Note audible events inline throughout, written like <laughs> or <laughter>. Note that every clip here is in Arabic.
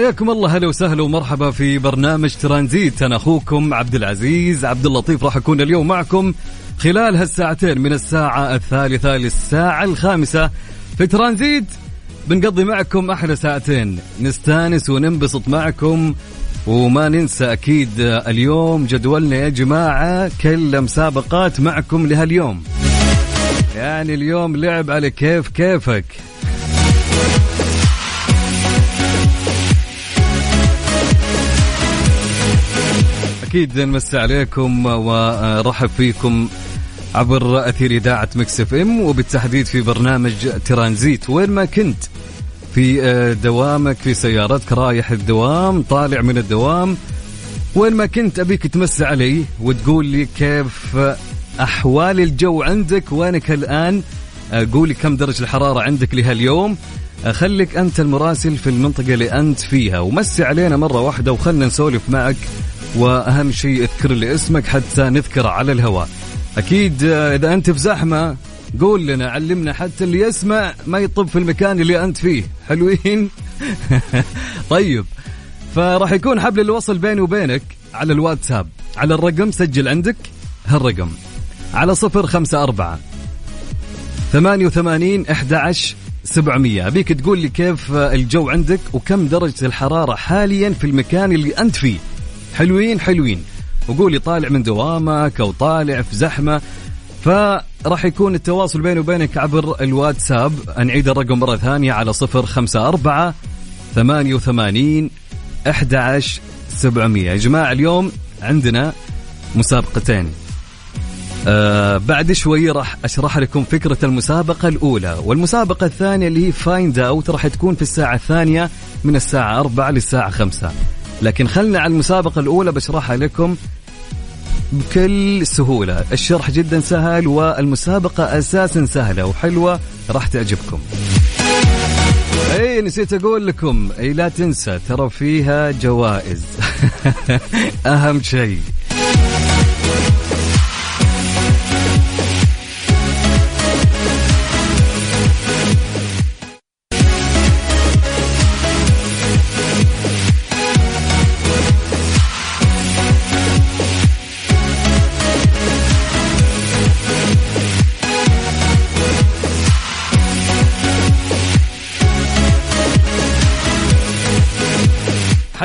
حياكم الله هلا وسهلا ومرحبا في برنامج ترانزيت. أنا أخوكم عبد العزيز عبد اللطيف راح أكون اليوم معكم خلال هالساعتين من الساعة الثالثة للساعة الخامسة في ترانزيت. بنقضي معكم أحلى ساعتين. نستانس وننبسط معكم وما ننسى أكيد اليوم جدولنا يا جماعة كل مسابقات معكم لهاليوم. يعني اليوم لعب على كيف كيفك. أكيد نمسي عليكم ورحب فيكم عبر أثير إذاعة Mix FM وبالتحديد في برنامج ترانزيت. وين ما كنت في آه، دوامك في سيارتك رايح الدوام طالع من الدوام وين ما كنت أبيك تمسي علي وتقول لي كيف أحوال الجو عندك وينك الآن؟ آه، قولي كم درجة الحرارة عندك لهاليوم. آه، خليك أنت المراسل في المنطقة اللي أنت فيها ومسي علينا مرة واحدة وخلنا نسولف معك وأهم شيء اذكر لي اسمك حتى نذكره على الهواء. أكيد آه، إذا أنت في زحمة قول لنا علمنا حتى اللي يسمع ما يطب في المكان اللي أنت فيه. حلوين؟ <laughs> طيب فراح يكون حبل الوصل بيني وبينك على الواتساب. على الرقم سجل عندك هالرقم. على صفر خمسة أربعة ثمانية وثمانين أحد عشر سبعمية. أبيك تقول لي كيف الجو عندك وكم درجة الحرارة حاليا في المكان اللي أنت فيه؟ حلوين حلوين. وقولي طالع من دوامك أو طالع في زحمة فراح يكون التواصل بيني وبينك عبر الواتساب. نعيد الرقم مرة ثانية على صفر خمسة أربعة ثمانية وثمانين أحد سبعمية. يا جماعة اليوم عندنا مسابقتين. آه بعد شوي راح أشرح لكم فكرة المسابقة الأولى. والمسابقة الثانية اللي هي Find Out راح تكون في الساعة الثانية من الساعة 4 للساعة 5 لكن خلنا على المسابقة الأولى بشرحها لكم بكل سهولة. الشرح جدا سهل والمسابقة أساسا سهلة وحلوة راح تعجبكم. إي نسيت أقول لكم إي لا تنسى ترى فيها جوائز. <laughs> أهم شيء.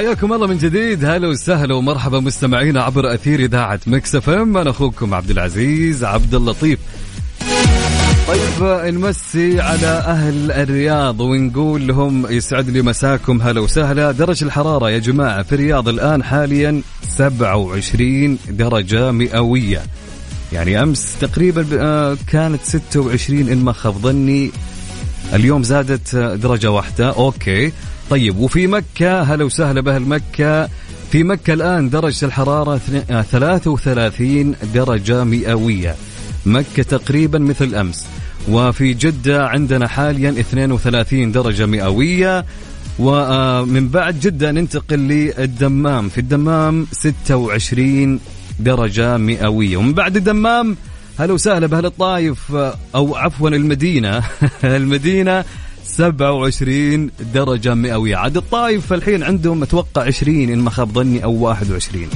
حياكم الله من جديد. هلا وسهلا ومرحبا مستمعينا عبر أثير إذاعة Mix FM. أنا أخوكم عبد العزيز عبد اللطيف. طيب نمسي على أهل الرياض ونقول لهم يسعد لي مساكم. هلا وسهلا. درجة الحرارة يا جماعة في الرياض الآن حاليا 27 درجة مئوية. يعني أمس تقريبا آه، كانت 26 إن ما خاب ظني. اليوم زادت درجة واحدة. أوكي. طيب وفي مكة هلا وسهلا بأهل مكة. في مكة الآن درجة الحرارة اثنين- آه، 33 درجة مئوية. مكة تقريبا مثل أمس. وفي جدة عندنا حاليا 32 درجة مئوية. ومن بعد جدة ننتقل للدمام. في الدمام 26 درجة مئوية. ومن بعد الدمام هلا وسهلا بأهل الطايف أو عفوا المدينة. <laughs> المدينة 27 درجة مئوية. عاد الطايف الحين عندهم أتوقع 20 إن ما خاب ظني أو 21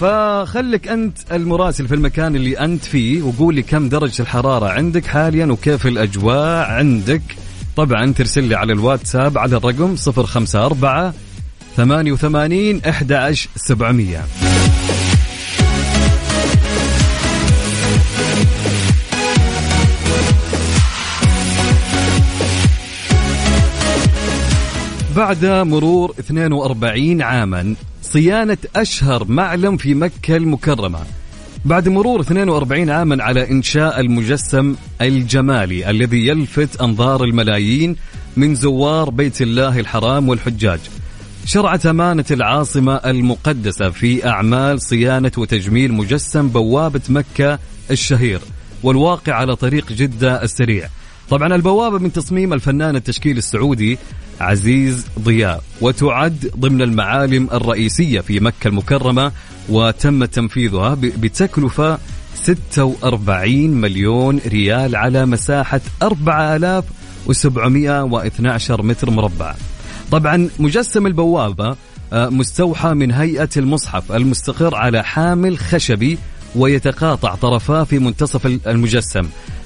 فخلك أنت المراسل في المكان اللي أنت فيه وقول لي كم درجة الحرارة عندك حاليا وكيف الأجواء عندك. طبعا ترسل لي على الواتساب على الرقم 054 88 11 بعد مرور 42 عاما صيانة أشهر معلم في مكة المكرمة. بعد مرور 42 عاما على إنشاء المجسم الجمالي الذي يلفت أنظار الملايين من زوار بيت الله الحرام والحجاج. شرعت أمانة العاصمة المقدسة في أعمال صيانة وتجميل مجسم بوابة مكة الشهير والواقع على طريق جدة السريع. طبعا البوابة من تصميم الفنان التشكيل السعودي عزيز ضياء وتعد ضمن المعالم الرئيسية في مكة المكرمة وتم تنفيذها بتكلفة 46 مليون ريال على مساحة 4712 متر مربع. طبعا مجسم البوابة آه، مستوحى من هيئة المصحف المستقر على حامل خشبي ويتقاطع طرفاه في منتصف المجسم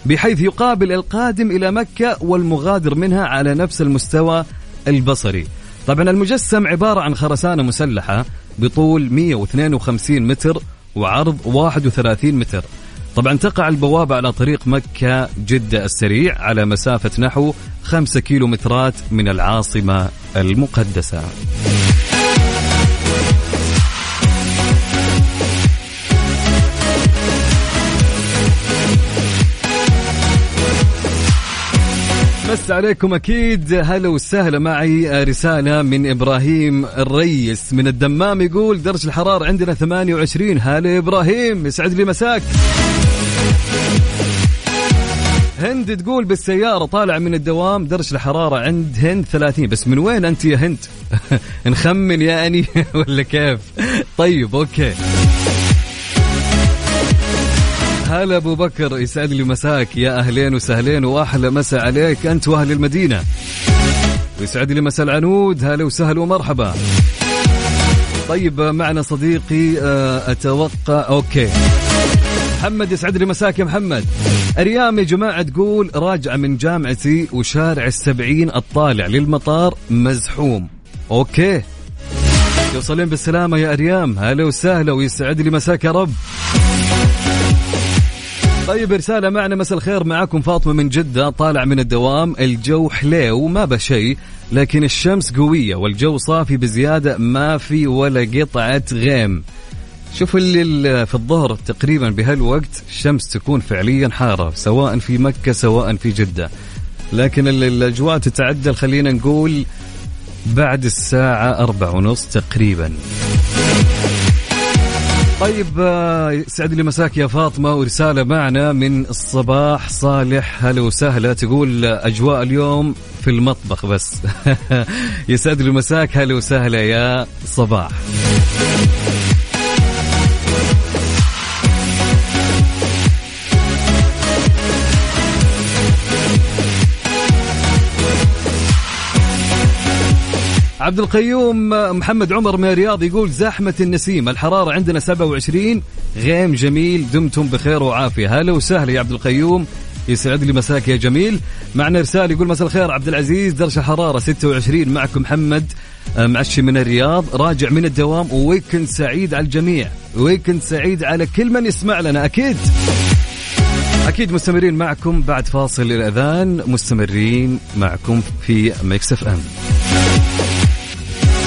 بحيث يقابل القادم إلى مكة والمغادر منها على نفس المستوى البصري. طبعا المجسم عبارة عن خرسانة مسلحة بطول 152 متر وعرض 31 متر. طبعا تقع البوابة على طريق مكة جدة السريع على مسافة نحو 5 كيلومترات من العاصمة المقدسة. مس عليكم أكيد. هلا وسهلا معي رسالة من إبراهيم الريس من الدمام يقول درجه الحرارة عندنا 28 هلا إبراهيم يسعد لي مساك. هند تقول بالسيارة طالع من الدوام درجة الحرارة عند هند 30 بس من وين أنت يا هند؟ <laughs> نخمن يعني <laughs> ولا كيف؟ طيب أوكي. هلا أبو بكر يسعد لي مساك يا أهلين وسهلين وأحلى مسا عليك. أنت وأهل المدينة. ويسعد لي مسا العنود. هلا وسهلا ومرحبا. طيب معنا صديقي آه، أتوقع okay. محمد يسعد لي مساك يا محمد. أريام يا جماعة تقول راجعه من جامعتي وشارع السبعين الطالع للمطار مزحوم. okay. توصلين بالسلامة يا أريام. هلا وسهلا ويسعد لي مساك يا رب. طيب رسالة معنا مساء الخير معكم فاطمة من جدة طالع من الدوام. الجو حليو ما بشيء لكن الشمس قوية والجو صافي بزيادة ما في ولا قطعة غيم. شوف اللي في الظهر تقريبا بهالوقت الشمس تكون فعليا حارة سواء في مكة سواء في جدة. لكن الأجواء تتعدل خلينا نقول بعد الساعة أربع ونص تقريبا. طيب آه، سعد لي مساك يا فاطمة ورسالة معنا من الصباح صالح. هلا وسهلا. تقول أجواء اليوم في المطبخ بس. <laughs> يسعد لي مساك. هلا وسهلا يا صباح. عبد القيوم محمد عمر من الرياض يقول زحمة النسيم الحرارة عندنا 27 غيم جميل دمتم بخير وعافية. هلا وسهلا يا عبد القيوم يسعد لي مساك يا جميل. معنا رسالة يقول مساء الخير عبد العزيز درجة حرارة 26 معكم محمد آه، معشي من الرياض راجع من الدوام و weekend سعيد على الجميع. weekend سعيد على كل من يسمع لنا أكيد. أكيد مستمرين معكم بعد فاصل الأذان مستمرين معكم في Mix FM.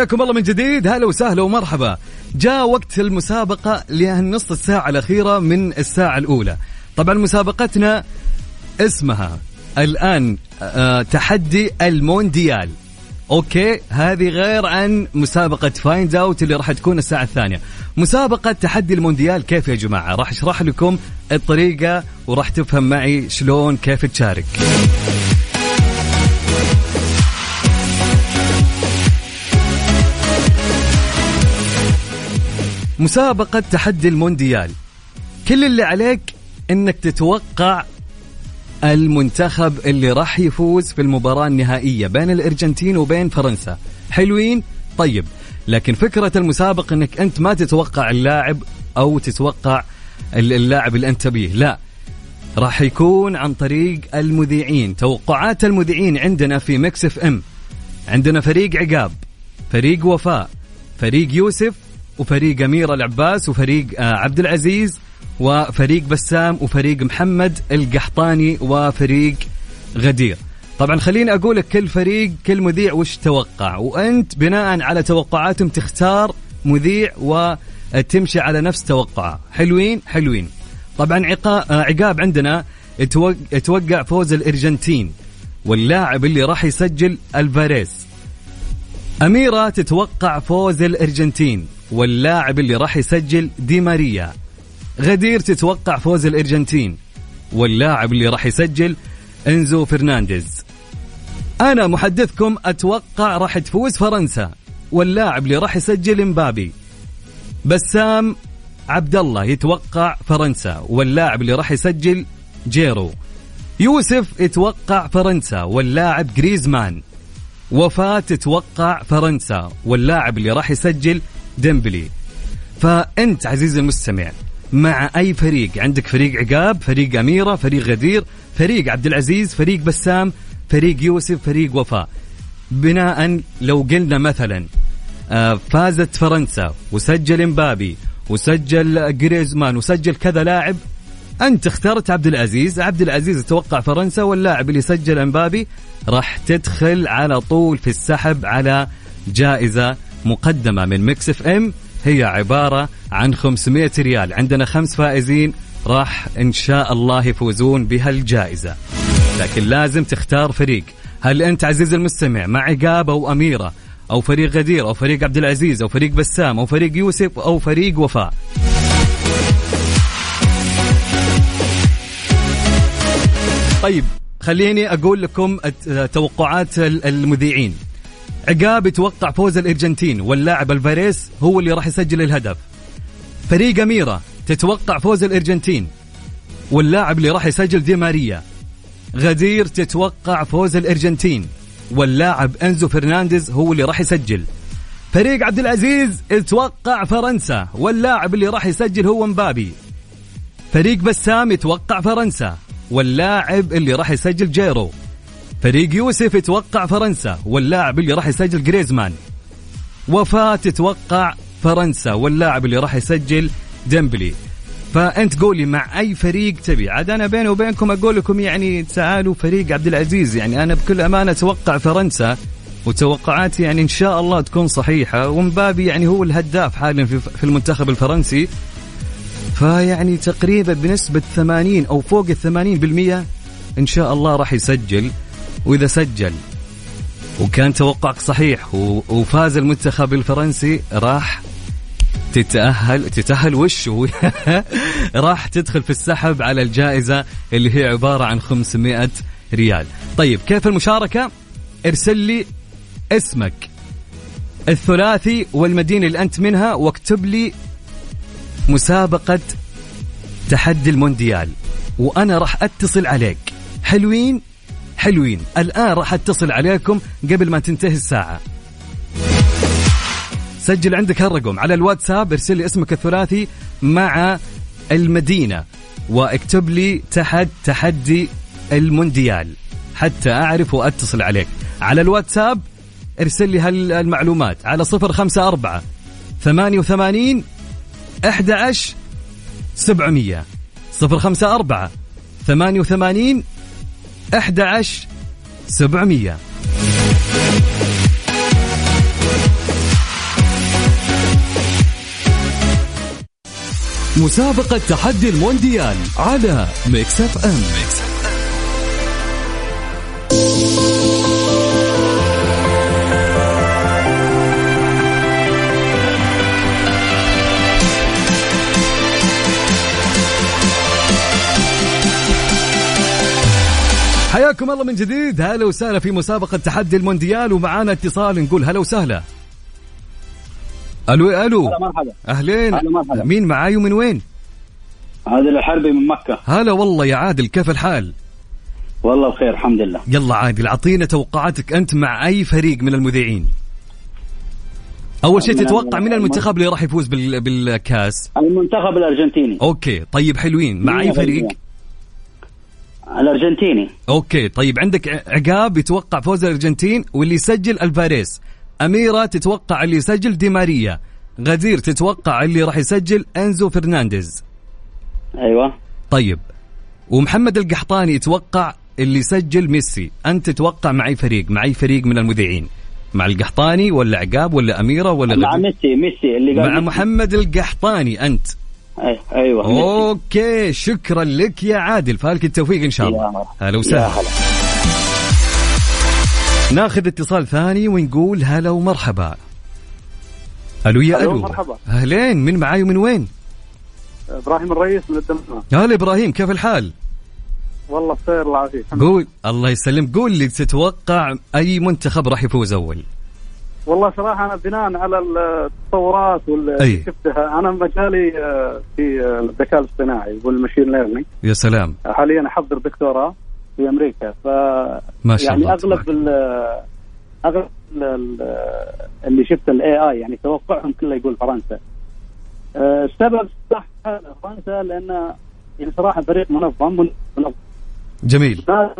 حياكم الله من جديد. هلا وسهلا ومرحبا. جاء وقت المسابقة لهالنص الساعة الأخيرة من الساعة الأولى. طبعا مسابقتنا اسمها الآن آه تحدي المونديال. okay هذه غير عن مسابقة Find Out اللي راح تكون الساعة الثانية. مسابقة تحدي المونديال كيف يا جماعة؟ راح أشرح لكم الطريقة وراح تفهم معي شلون كيف تشارك. مسابقة تحدي المونديال. كل اللي عليك إنك تتوقع المنتخب اللي راح يفوز في المباراة النهائية بين الأرجنتين وبين فرنسا. حلوين؟ طيب. لكن فكرة المسابقة إنك أنت ما تتوقع اللاعب أو تتوقع اللاعب اللي أنت تبيه لا. راح يكون عن طريق المذيعين. توقعات المذيعين عندنا في Mix FM. عندنا فريق عقاب فريق وفاء فريق يوسف وفريق أمير العباس وفريق آه، عبد العزيز وفريق بسام وفريق محمد القحطاني وفريق غدير. طبعا خليني أقول لك كل فريق كل مذيع وش توقع؟ وأنت بناء على توقعاتهم تختار مذيع وتمشي على نفس توقعه. حلوين؟ حلوين. طبعا آه، عقاب عندنا يتوقع فوز الأرجنتين واللاعب اللي راح يسجل ألفاريز. أميرة تتوقع فوز الأرجنتين. واللاعب اللي راح يسجل دي ماريا. غدير تتوقع فوز الأرجنتين. واللاعب اللي راح يسجل إنزو فرنانديز. أنا محدثكم أتوقع راح تفوز فرنسا. واللاعب اللي راح يسجل إمبابي. بسام عبد الله يتوقع فرنسا. واللاعب اللي راح يسجل جيرو. يوسف يتوقع فرنسا. واللاعب جريزمان. وفاء تتوقع فرنسا. واللاعب اللي راح يسجل ديمبلي. فأنت عزيزي المستمع مع أي فريق؟ عندك فريق عقاب فريق أميرة فريق غدير فريق عبد العزيز فريق بسام فريق يوسف فريق وفاء. بناء لو قلنا مثلا آه، فازت فرنسا وسجل امبابي وسجل جريزمان وسجل كذا لاعب أنت اخترت عبد العزيز. عبد العزيز توقع فرنسا واللاعب اللي سجل امبابي راح تدخل على طول في السحب على جائزة مقدمة من Mix FM. هي عبارة عن 500 ريال. عندنا خمس فائزين. راح إن شاء الله يفوزون بهالجائزة لكن لازم تختار فريق. هل أنت عزيز المستمع مع عقاب أو أميرة أو فريق غدير أو فريق عبد العزيز أو فريق بسام أو فريق يوسف أو فريق وفاء؟ طيب خليني أقول لكم توقعات المذيعين. عقاب يتوقع فوز الأرجنتين واللاعب الفاريس هو اللي راح يسجل الهدف. فريق أميرة تتوقع فوز الأرجنتين واللاعب اللي راح يسجل دي ماريا. غدير تتوقع فوز الأرجنتين واللاعب إنزو فرنانديز هو اللي راح يسجل. فريق عبد العزيز يتوقع فرنسا واللاعب اللي راح يسجل هو مبابي. فريق بسام يتوقع فرنسا واللاعب اللي راح يسجل جيرو. فريق يوسف يتوقع فرنسا واللاعب اللي راح يسجل جريزمان. وفاة تتوقع فرنسا واللاعب اللي راح يسجل ديمبلي. فأنت قولي مع أي فريق تبي؟ عاد أنا بيني وبينكم أقول لكم يعني تعالوا فريق عبد العزيز يعني أنا بكل أمانة أتوقع فرنسا وتوقعاتي يعني إن شاء الله تكون صحيحة ومبابي يعني هو الهداف حاليا في المنتخب الفرنسي. فيعني تقريبا بنسبة 80 أو فوق ال 80% إن شاء الله راح يسجل. وإذا سجل وكان توقعك صحيح وفاز المنتخب الفرنسي راح تتأهل تتأهل وش <laughs> راح تدخل في السحب على الجائزة اللي هي عبارة عن 500 ريال. طيب كيف المشاركة؟ ارسل لي اسمك الثلاثي والمدينة اللي أنت منها واكتب لي مسابقة تحدي المونديال وأنا راح أتصل عليك. حلوين؟ حلوين. الآن راح أتصل عليكم قبل ما تنتهي الساعة. سجل عندك هالرقم. على الواتساب ارسل لي اسمك الثلاثي مع المدينة. واكتب لي تحت تحدي المونديال. حتى أعرف وأتصل عليك. على الواتساب ارسل لي هالمعلومات. على صفر خمسة أربعة ثمانية وثمانين أحد عشر سبعمية. صفر خمسة أربعة ثمانية وثمانين 11700 مسابقة تحدي المونديال على Mix FM. Mix F حياكم الله من جديد. هلا وسهلا في مسابقة تحدي المونديال ومعانا اتصال نقول هلا وسهلا. ألو ألو. هلا مرحبا. أهلين. هلا مرحبا. مين معاي ومن وين؟ عادل الحربي من مكة. هلا والله يا عادل كيف الحال؟ والله بخير الحمد لله. يلا عادل أعطينا توقعاتك أنت مع أي فريق من المذيعين. أول شيء تتوقع من المنتخب اللي راح يفوز بال... بالكاس؟ المنتخب الأرجنتيني. okay طيب حلوين. مع أي فريق؟ الأرجنتيني. okay طيب عندك عقاب يتوقع فوز الأرجنتين واللي يسجل ألفاريز أميرة تتوقع اللي يسجل دي ماريا. غدير تتوقع اللي راح يسجل إنزو فرنانديز. أيوة. طيب ومحمد القحطاني يتوقع اللي يسجل ميسي. أنت تتوقع مع اي فريق مع اي فريق من المذيعين. مع القحطاني ولا عقاب ولا أميرة ولا مع غدير؟ ميسي ميسي اللي قال مع ميسي. محمد القحطاني أنت. ميسي. okay شكرا لك يا عادل فالك التوفيق إن شاء الله. هلا وسهلا هلا ناخذ اتصال ثاني ونقول هلا ومرحبا ألو يا ألو مرحبا. أهلين من معاي ومن وين؟ إبراهيم الرئيس من الدمام هلا إبراهيم كيف الحال؟ والله بخير الله يعافيك. قول الله يسلمك قول لي تتوقع أي منتخب راح يفوز أول؟ والله صراحة أنا بناء على التطورات واللي. شفتها أنا مجالي آه، في آه، الذكاء الاصطناعي والماشين ليرنينج يا سلام. حاليا أحضر دكتوراه في أمريكا. ف ما شاء يعني الله. أغلب. ال- أغلب ال- ال- اللي شفت ال إي إي يعني توقعهم كله يقول فرنسا. آه، السبب صح فرنسا لأن يعني صراحة فريق منظم منظم. جميل. ما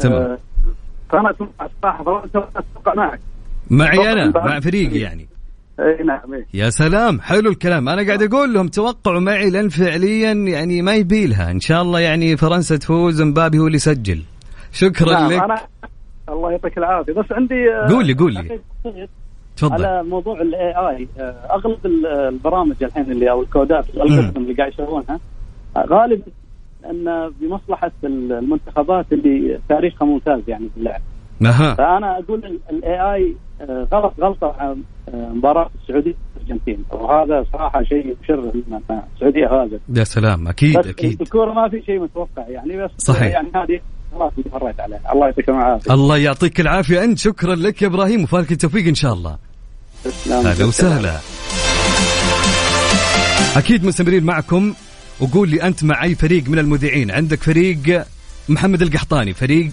تمام. آه، فانا أتوقع فرنسا أتوقع معك. معي أنا مع فريقي يعني. اي نعم إي. يا سلام حلو الكلام. أنا قاعد أقول لهم توقعوا معي لأن فعليا يعني ما يبيلها إن شاء الله يعني فرنسا تفوز مبابي هو اللي يسجل. شكرا نعم لك. أنا الله يعطيك العافية. بس عندي آه، قول لي- قول لي. تفضل. على موضوع ال AI أغلب ال- البرامج الحين اللي أو الكودات ال algorithm اللي قاعد يسوونها آه، غالبا أن بمصلحة المنتخبات اللي تاريخها ممتاز يعني في اللعب. أها. فأنا أقول ال AI غلط غلطة آه، مباراة السعودية والأرجنتين. وهذا صراحة شيء مشرف السعودية فازت يا سلام أكيد بس أكيد. الكورة ما في شيء متوقع يعني بس صحيح. يعني هذه مريت الله يعطيكم العافية. الله يعطيك العافية. أنت شكرا لك يا إبراهيم وفالك التوفيق إن شاء الله. أهلا وسهلا. أكيد مستمرين معكم. وقول لي أنت مع اي فريق من المذيعين. عندك فريق محمد القحطاني فريق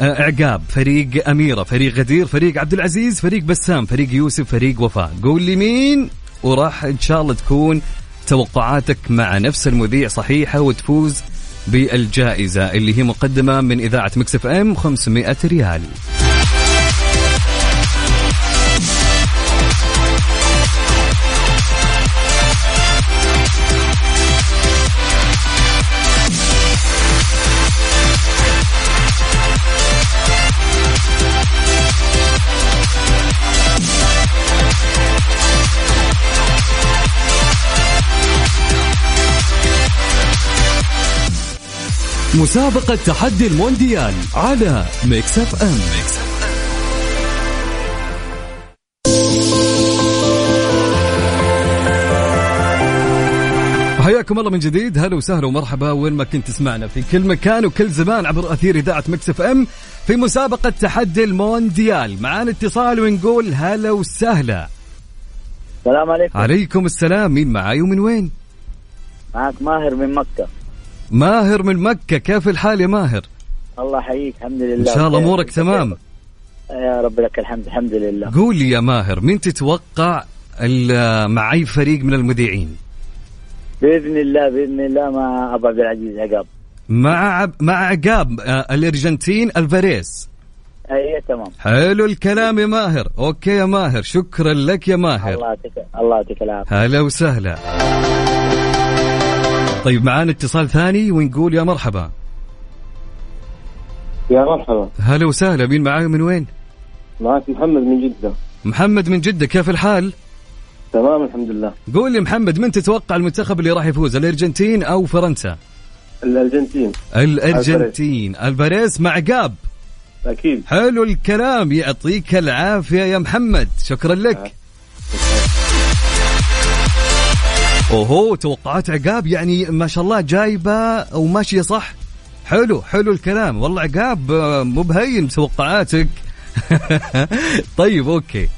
آه، عقاب فريق أميرة فريق غدير فريق عبد العزيز فريق بسام فريق يوسف فريق وفاء. قول لي مين؟ وراح إن شاء الله تكون توقعاتك مع نفس المذيع صحيحة وتفوز بالجائزة اللي هي مقدمة من إذاعة مكسف أم 500 ريال. مسابقة تحدي المونديال على Mix FM حياكم الله من جديد. هلا وسهلا ومرحبا. وين ما كنت تسمعنا في كل مكان وكل زمان عبر أثير إذاعة Mix FM في مسابقة تحدي المونديال. معانا اتصال ونقول هلا وسهلا. السلام عليكم. عليكم السلام. مين معاي ومن وين؟ معك ماهر من مكة. ماهر من مكة كيف الحال يا ماهر؟ الله يحييك الحمد لله. إن شاء الله. أمورك تمام. يا رب لك الحمد الحمد لله. قول لي يا ماهر مين تتوقع مع اي فريق من المذيعين؟ بإذن الله بإذن الله مع أبو عبد العزيز عقاب. مع. مع عقاب آه، الأرجنتين ألفاريز. أي تمام. حلو الكلام يا ماهر. okay يا ماهر شكرا لك يا ماهر. الله يعطيك الله يعطيك العافية. هلا وسهلا. طيب معانا اتصال ثاني ونقول يا مرحبا. يا مرحبا. هلا وسهلا مين معاي من وين؟ معك محمد من جدة. محمد من جدة كيف الحال؟ تمام الحمد لله. قول لي محمد من تتوقع المنتخب اللي راح يفوز الأرجنتين أو فرنسا؟ الأرجنتين. الأرجنتين. الباريس مع قاب أكيد. حلو الكلام يعطيك العافية يا محمد شكرا لك. أوهو توقعات عقاب يعني ما شاء الله جايبة وماشية صح. حلو حلو الكلام. والله عقاب آه، مو بهين توقعاتك. <laughs> طيب أوكي.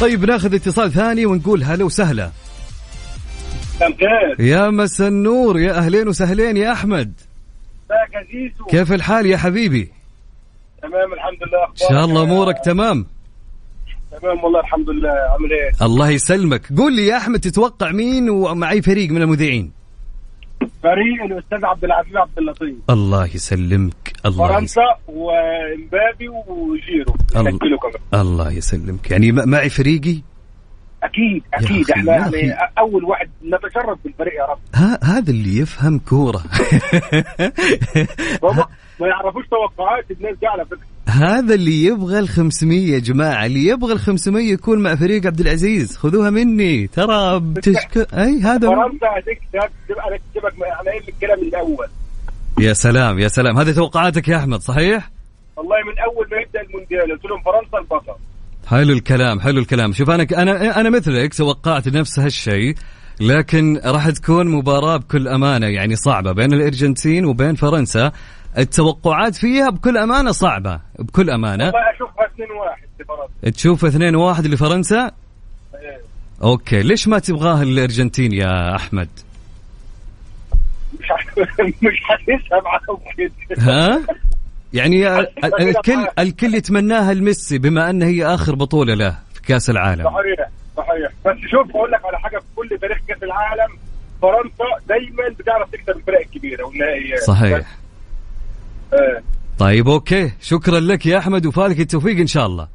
طيب ناخذ اتصال ثاني ونقول هلا وسهلا؟ يا مسا النور يا أهلين وسهلين يا أحمد؟ كيف الحال يا حبيبي؟ تمام الحمد لله. إن شاء الله أمورك تمام. تمام والله الحمد لله. عامل إيه؟ الله يسلمك. قول لي يا أحمد تتوقع مين ومع اي فريق من المذيعين؟ فريق الأستاذ عبد العزيز عبد اللطيف. الله يسلمك الله فرنسا وإمبابي وجيرو. الله. الله يسلمك. يعني معي فريقي؟ أكيد أكيد. إحنا يعني. أول واحد نتشرف بالفريق يا رب. ها هذا اللي يفهم كورة. <laughs> ما يعرفوش توقعات الناس دي على فكرة. هذا اللي يبغى ال 500 يا جماعة اللي يبغى ال 500 يكون مع فريق عبد العزيز. خذوها مني. ترى بتشك أي هذا هو. فرنسا تبقى نكسبك إحنا قايل الكلام الأول يا سلام يا سلام. هذه توقعاتك يا أحمد صحيح؟ والله من أول ما يبدأ المونديال قلت لهم فرنسا البطل. حلو الكلام حلو الكلام. شوف أنا أنا أنا مثلك توقعت نفس هالشيء لكن راح تكون مباراة بكل أمانة يعني صعبة بين الأرجنتين وبين فرنسا. التوقعات فيها بكل أمانة صعبة بكل أمانة. والله أشوفها 2 1 لفرنسا تشوف 2 واحد لفرنسا؟ إيه. أوكي. ليش ما تبغاه الأرجنتين يا أحمد؟ مش حاسسها معاهم كده ها؟ يعني ال- <laughs> ال- الكل الكل يتمناها لميسي بما أن هي آخر بطولة له في كأس العالم. صحيح صحيح. بس شوف بقول لك على حاجة في كل تاريخ كأس العالم فرنسا دايما بتعرف تكسب الفرق الكبيرة والنهائيات. صحيح. طيب أوكي. شكرا لك يا أحمد وفالك التوفيق إن شاء الله.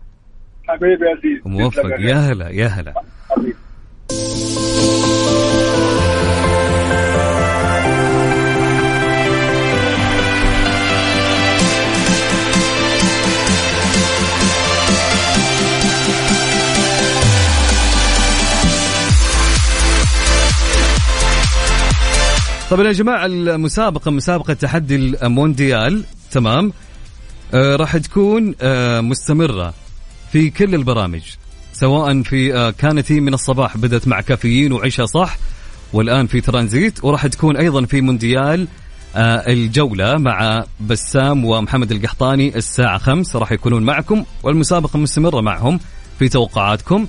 حبيبي زيد موفق. يا هلا يا هلا. طبعا يا جماعة المسابقة مسابقة تحدي المونديال تمام؟ آه راح تكون آه مستمرة في كل البرامج سواء في آه كانت هي من الصباح بدأت مع كافيين وعشاء صح والآن في ترانزيت وراح تكون أيضا في مونديال آه الجولة مع بسام ومحمد القحطاني الساعة خمس راح يكونون معكم والمسابقة مستمرة معهم في توقعاتكم.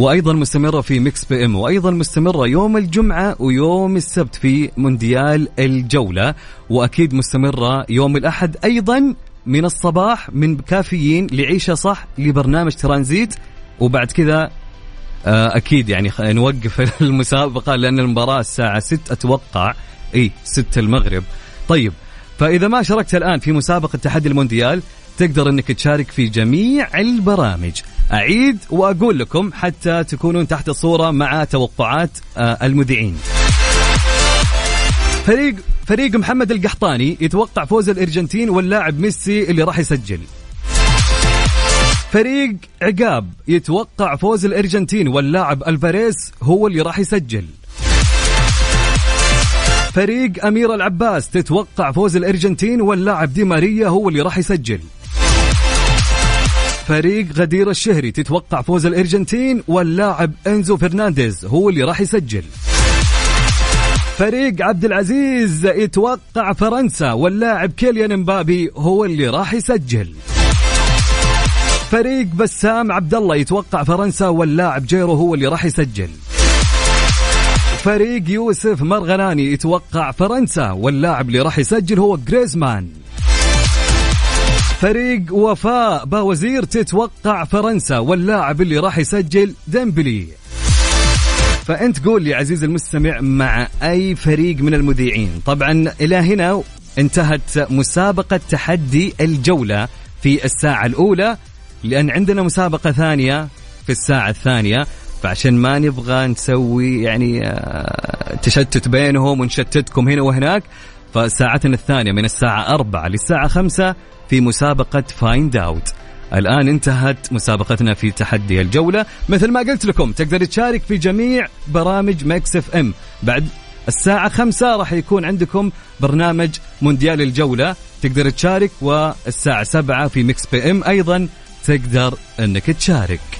وأيضا مستمرة في Mix PM وأيضا مستمرة يوم الجمعة ويوم السبت في مونديال الجولة وأكيد مستمرة يوم الأحد أيضا من الصباح من كافيين لعيشة صح لبرنامج ترانزيت. وبعد كذا آه، أكيد يعني نوقف <laughs> المسابقة لأن المباراة الساعة 6 أتوقع. إي 6 المغرب. طيب فإذا ما شاركت الآن في مسابقة تحدي المونديال تقدر إنك تشارك في جميع البرامج. أعيد وأقول لكم حتى تكونون تحت الصورة مع توقعات آه، المذيعين. فريق فريق محمد القحطاني يتوقع فوز الأرجنتين واللاعب ميسي اللي راح يسجل. فريق عقاب يتوقع فوز الأرجنتين واللاعب الفاريز هو اللي راح يسجل. فريق أمير العباس تتوقع فوز الأرجنتين واللاعب دي ماريا هو اللي راح يسجل. فريق غدير الشهري تتوقع فوز الأرجنتين واللاعب إنزو فرنانديز هو اللي راح يسجل. فريق عبد العزيز يتوقع فرنسا واللاعب كيليان امبابي هو اللي راح يسجل. فريق بسام عبد الله يتوقع فرنسا واللاعب جيرو هو اللي راح يسجل. فريق يوسف مرغناني يتوقع فرنسا واللاعب اللي راح يسجل هو جريزمان. فريق وفاء. باوزير تتوقع فرنسا واللاعب اللي راح يسجل ديمبلي. فأنت قول لي عزيزي المستمع مع أي فريق من المذيعين. طبعا إلى هنا انتهت مسابقة تحدي الجولة في الساعة الأولى لأن عندنا مسابقة ثانية في الساعة الثانية فعشان ما نبغى نسوي يعني آه، تشتت بينهم ونشتتكم هنا وهناك. فساعتنا الثانية من الساعة أربعة للساعة خمسة في مسابقة Find Out الآن انتهت مسابقتنا في تحدي الجولة. مثل ما قلت لكم تقدر تشارك في جميع برامج Mix FM بعد الساعة خمسة راح يكون عندكم برنامج مونديال الجولة. تقدر تشارك والساعة سبعة في Mix PM أيضا تقدر أنك تشارك.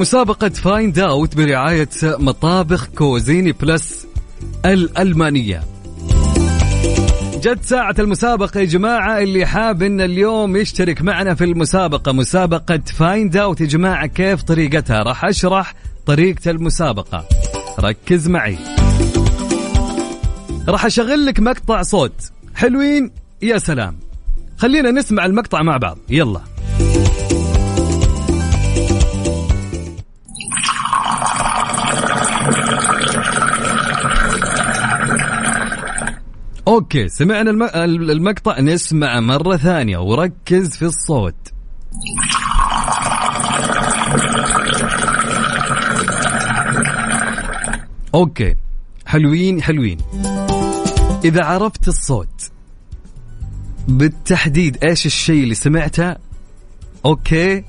مسابقة Find Out برعاية مطابخ Cuisine Plus الألمانية. جت ساعة المسابقة يا جماعة اللي حاب إن اليوم يشترك معنا في المسابقة مسابقة Find Out يا جماعة كيف طريقتها؟ راح أشرح طريقة المسابقة. ركز معي. راح أشغل لك مقطع صوت. حلوين؟ يا سلام. خلينا نسمع المقطع مع بعض. يلا. okay سمعنا الم... المقطع نسمع مرة ثانية وركز في الصوت. okay حلوين حلوين. إذا عرفت الصوت بالتحديد إيش الشيء اللي سمعته؟ okay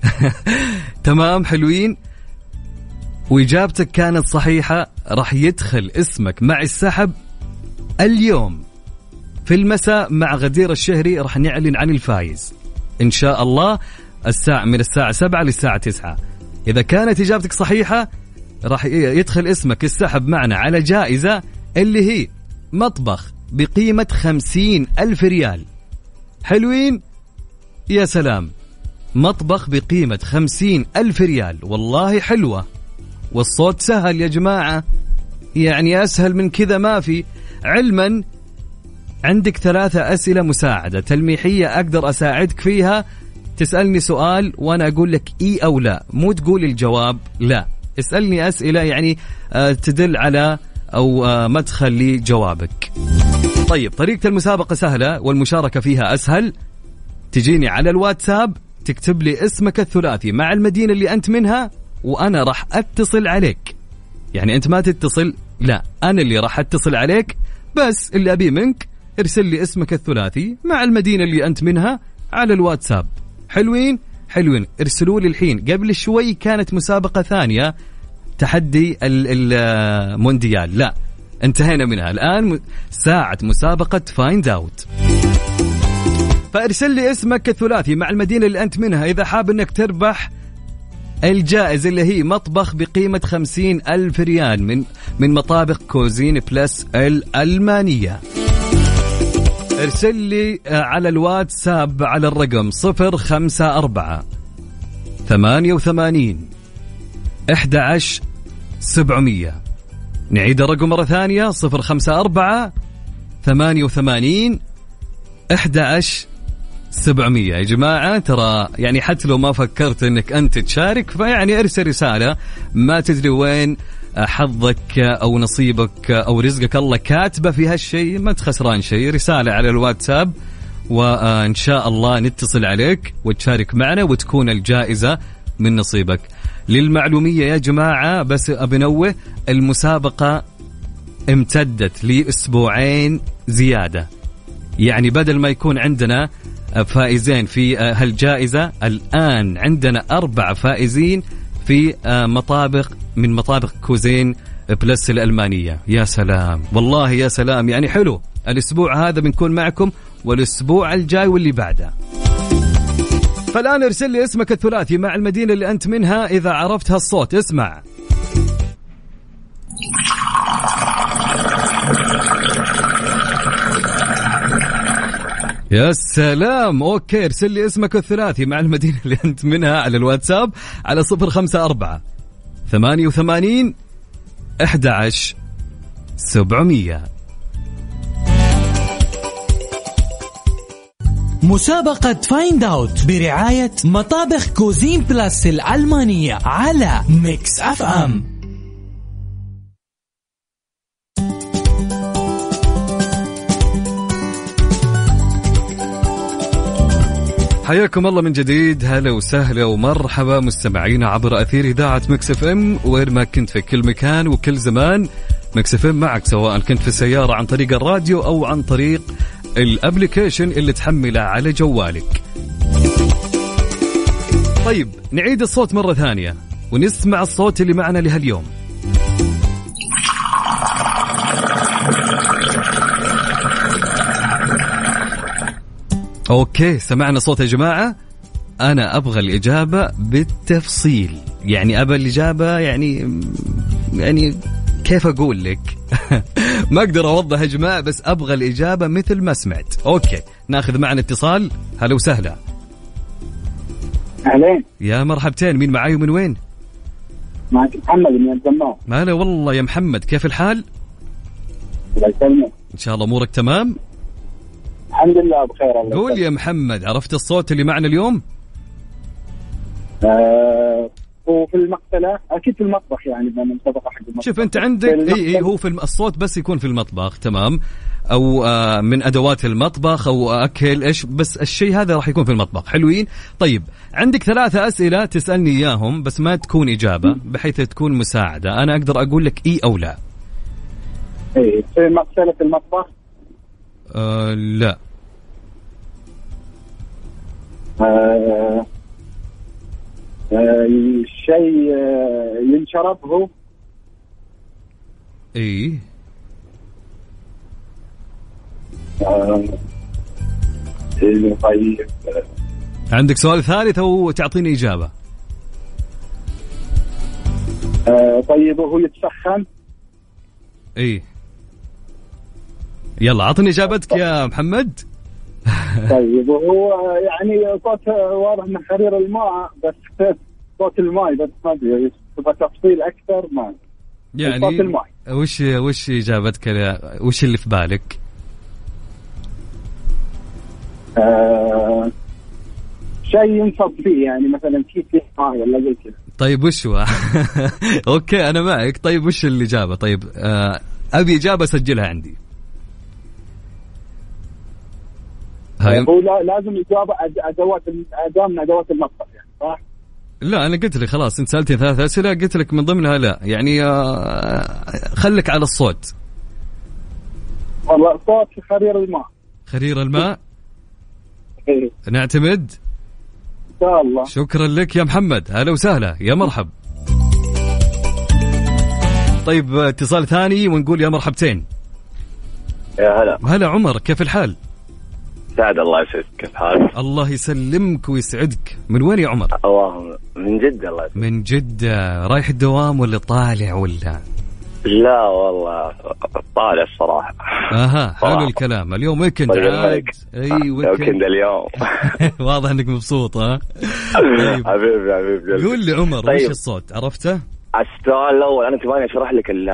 <laughs> تمام حلوين. وإجابتك كانت صحيحة راح يدخل اسمك مع السحب اليوم. في المساء مع غدير الشهري راح نعلن عن الفايز. إن شاء الله الساعة من الساعة 7 للساعة 9 إذا كانت إجابتك صحيحة راح يدخل اسمك السحب معنا على جائزة اللي هي مطبخ بقيمة خمسين ألف ريال. حلوين؟ يا سلام. مطبخ بقيمة خمسين ألف ريال. والله حلوة. والصوت سهل يا جماعة. يعني أسهل من كذا ما في. علما عندك ثلاثة أسئلة مساعدة تلميحية أقدر أساعدك فيها. تسألني سؤال وأنا أقول لك إي أو لا. مو تقول الجواب لا. اسألني أسئلة يعني آه، تدل على أو آه، مدخل لجوابك طيب طريقة المسابقة سهلة والمشاركة فيها أسهل. تجيني على الواتساب تكتب لي اسمك الثلاثي مع المدينة اللي أنت منها وأنا راح أتصل عليك. يعني أنت ما تتصل لا أنا اللي راح أتصل عليك بس اللي أبيه منك ارسل لي اسمك الثلاثي مع المدينة اللي أنت منها على الواتساب. حلوين؟ حلوين. ارسلوا لي الحين. قبل شوي كانت مسابقة ثانية تحدي المونديال لا انتهينا منها. الآن ساعة مسابقة Find Out فارسل لي اسمك الثلاثي مع المدينة اللي أنت منها. إذا حاب أنك تربح الجائزة اللي هي مطبخ بقيمة خمسين ألف ريال من من مطابخ Cuisine Plus الألمانية. ارسل لي آه، على الواتساب على الرقم صفر خمسة أربعة ثمانية وثمانين إحدى عشر سبعمية. نعيد الرقم مرة ثانية صفر خمسة أربعة ثمانية وثمانين إحدى عشر سبعمية. يا جماعة ترى يعني حتى لو ما فكرت إنك أنت تشارك فيعني ارسل رسالة ما تدري وين حظك أو نصيبك أو رزقك الله كاتبة في هالشيء ما تخسران شيء. رسالة على الواتساب وإن شاء الله نتصل عليك وتشارك معنا وتكون الجائزة من نصيبك. للمعلومية يا جماعة بس أبنوه المسابقة امتدت لأسبوعين زيادة. يعني بدل ما يكون عندنا فائزين في هالجائزة الآن عندنا أربع فائزين في مطابخ من مطابخ Cuisine Plus الألمانية. يا سلام. والله يا سلام. يعني حلو. الأسبوع هذا بنكون معكم والأسبوع الجاي واللي بعده. فالآن ارسل لي اسمك الثلاثي مع المدينة اللي أنت منها إذا عرفت هالصوت اسمع. يا سلام. okay ارسل لي اسمك الثلاثي مع المدينة اللي أنت منها على الواتساب على صفر خمسة أربعة ثمانية وثمانين أحد عشر سبعمية. مسابقة Find Out برعاية مطابخ Cuisine Plus الألمانية على Mix FM حياكم الله من جديد هلا وسهلا ومرحبا مستمعينا عبر أثير إذاعة Mix FM وين ما كنت في كل مكان وكل زمان Mix FM معك سواء كنت في السيارة عن طريق الراديو أو عن طريق ال application اللي تحمله على جوالك. طيب نعيد الصوت مرة ثانية ونسمع الصوت اللي معنا لهاليوم. okay سمعنا صوت يا جماعة. أنا أبغى الإجابة بالتفصيل. يعني أبى الإجابة يعني يعني كيف أقول لك؟ <laughs> ما أقدر أوضح يا جماعة بس أبغى الإجابة مثل ما سمعت. okay ناخذ معنا اتصال. هلا وسهلا. أهلين. يا مرحبتين مين معاي ومن وين؟ معك محمد من الدمام هلا والله يا محمد كيف الحال؟ الله يسلمك. إن شاء الله أمورك تمام. الحمد لله بخير الله قول يا محمد عرفت الصوت اللي معنا اليوم؟ آه وفي المقتلة أكيد في المطبخ يعني لما مسابقه حق المطبخ. شوف أنت عندك اي اي هو في الصوت بس يكون في المطبخ تمام؟ أو آه من أدوات المطبخ أو أكل إيش بس الشيء هذا راح يكون في المطبخ. حلوين؟ طيب عندك ثلاثة أسئلة تسألني إياهم بس ما تكون إجابة بحيث تكون مساعدة. أنا أقدر أقول لك إي أو لا. إيه، في مغسله المطبخ؟ آه لا. آه آه شيء آه ينشرب هو اي آه إيه، طيب. عندك سؤال ثالث أو تعطيني إجابة؟ آه طيب هو يتسخن؟ اي يلا أعطني إجابتك يا محمد. <laughs> طيب وهو يعني صوت واضح من حرير الماء بس صوت الماء بس ما أدري تبغى تفصيل أكثر؟ ما صوت يعني الماء. وش وش إجابتك وش اللي في بالك؟ آه شيء ينصب فيه يعني مثلا كيس فيه ماء ولا زي كذا. طيب وش هو؟ <laughs> okay أنا معك. طيب وش الإجابة؟ طيب آه أبي إجابة اسجلها عندي. هاي. هو لا- لازم إجابة أدوات اداه من أدوات المطبخ يعني صح؟ لا أنا قلت لك خلاص أنت سألتني ثلاث أسئلة قلت لك من ضمنها لا. يعني آه خليك على الصوت. والله صوت في خرير الماء. خرير الماء. إيه، نعتمد. إن شاء الله. شكرا لك يا محمد. هلا وسهلا. يا مرحب. طيب آه، اتصال ثاني ونقول يا مرحبتين. يا هلا. هلا عمر كيف الحال؟ سعد الله يسعدك. كيف حالك؟ الله يسلمك ويسعدك. من وين يا عمر؟ الله من جدة الله يسعدك. من جدة. رايح الدوام ولا طالع ولا؟ لا والله طالع الصراحة. أها حلو. الكلام. اليوم weekend طيب عاد. أي weekend weekend اليوم. <laughs> واضح إنك مبسوط ها؟ طيب. حبيبي حبيبي. قول لي عمر وش طيب. الصوت؟ عرفته؟ السؤال الأول أنا تبغاني أشرح لك ال-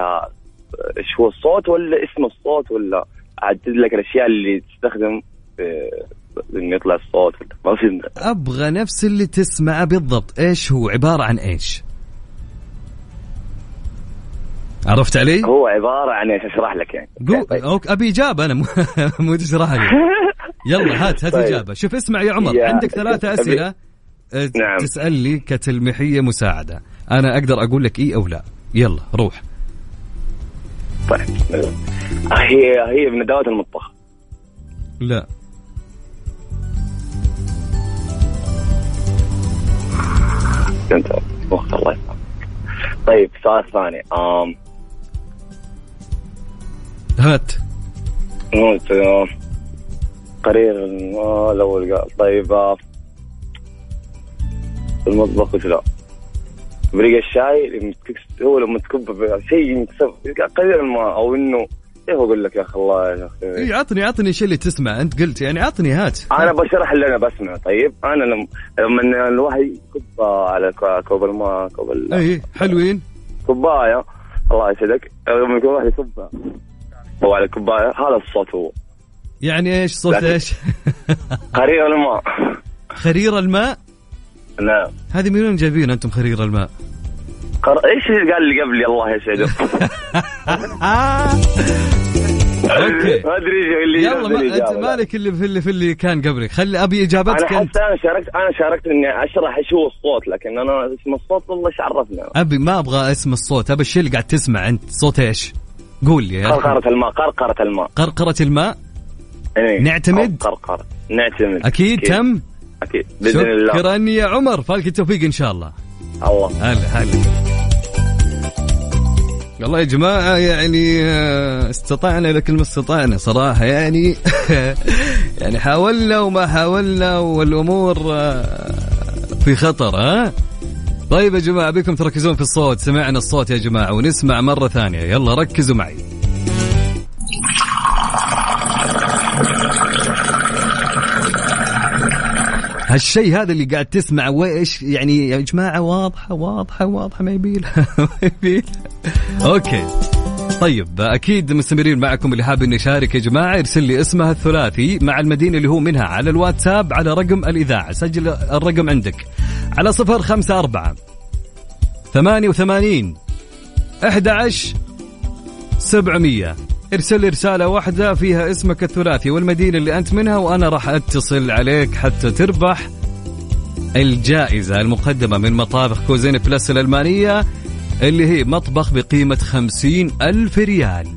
إيش هو الصوت ولا اسم الصوت ولا أعدد لك الأشياء اللي تستخدم انه يطلع الصوت. ما في أبغى نفس اللي تسمعه بالضبط. إيش هو؟ عبارة عن إيش؟ عرفت علي؟ هو عبارة عن إيش؟ أشرح لك يعني. قول طيب. أوك أبي إجابة. أنا <laughs> مو- تشرح لي. يلا هات هات طيب. إجابة. شوف اسمع يا عمر. يا- عندك ثلاثة أسئلة. أه، نعم. تسأل لي كتلميحية مساعدة. أنا أقدر أقول لك إي أو لا. يلا روح. طيب. هي هي من ادوات المطبخ لا. انت مخ الله يسلمك طيب سؤال ثاني آم هات. موت آه، قرير. آه، الأول قال. طيب آه، المطبخ وش لا؟ بريق الشاي هو لما تكب شيء قليل الماء أو إنه كيف أقول لك يا أخي الله يا اي أخي عطني عطني شيء اللي تسمع أنت قلت يعني عطني هات. أنا بشرح اللي أنا بسمع طيب؟ أنا لما لما الواحد يكب على كوب الماء كوب ال- اي حلوين. كوباية. الله يسعدك. لما يكون واحد يكب هو على الكوبايه هذا الصوت هو. يعني إيش صوت إيش؟ <laughs> قرير الماء. خرير الماء؟ نعم. هذه من وين جايبين أنتم خرير الماء؟ قر... إيش اللي قال لي قبلي الله يسعده أوكي. <laughs> ما أدري اللي يلا ما أنت. مالك اللي في اللي في اللي كان قبلك. خلي أبي أنا اجابتك أنت. حتى أنا شاركت أنا شاركت إني أشرح إيش هو الصوت لكن أنا اسم الصوت والله إيش عرفنا أبي ما أبغى اسم الصوت. أبي الشيء اللي قاعد تسمع. أنت صوت إيش؟ قول لي. قرقرة الماء قرقرة الماء. قرقرة الماء؟ إيه. نعتمد؟ قرقرة. نعتمد. أكيد. تم؟ أكيد. بإذن الله. شكرا يا عمر. فالك التوفيق إن شاء الله. الله. هلا هلا. والله يا جماعة يعني آه، استطعنا لكن ما استطعنا صراحة يعني. <laughs> يعني حاولنا وما حاولنا والأمور آه، في خطر ها؟ طيب يا جماعة بكم تركزون في الصوت؟ سمعنا الصوت يا جماعة ونسمع مرة ثانية. يلا ركزوا معي. <laughs> هالشيء هذا اللي قاعد تسمع وإيش يعني يا جماعة واضحة واضحة واضحة ما يبيلها <laughs> ما يبيلها okay. طيب أكيد مستمرين معكم اللي حاب إنه يشارك يا جماعة يرسل لي اسمه الثلاثي مع المدينة اللي هو منها على الواتساب على رقم الإذاعة. سجل الرقم عندك. على صفر خمسة أربعة ثمانية وثمانين أحد عشر سبعمية. ارسل لي رسالة واحدة فيها اسمك الثلاثي والمدينة اللي أنت منها وأنا راح أتصل عليك حتى تربح الجائزة المقدمة من مطابخ Cuisine Plus الألمانية اللي هي مطبخ بقيمة خمسين ألف ريال.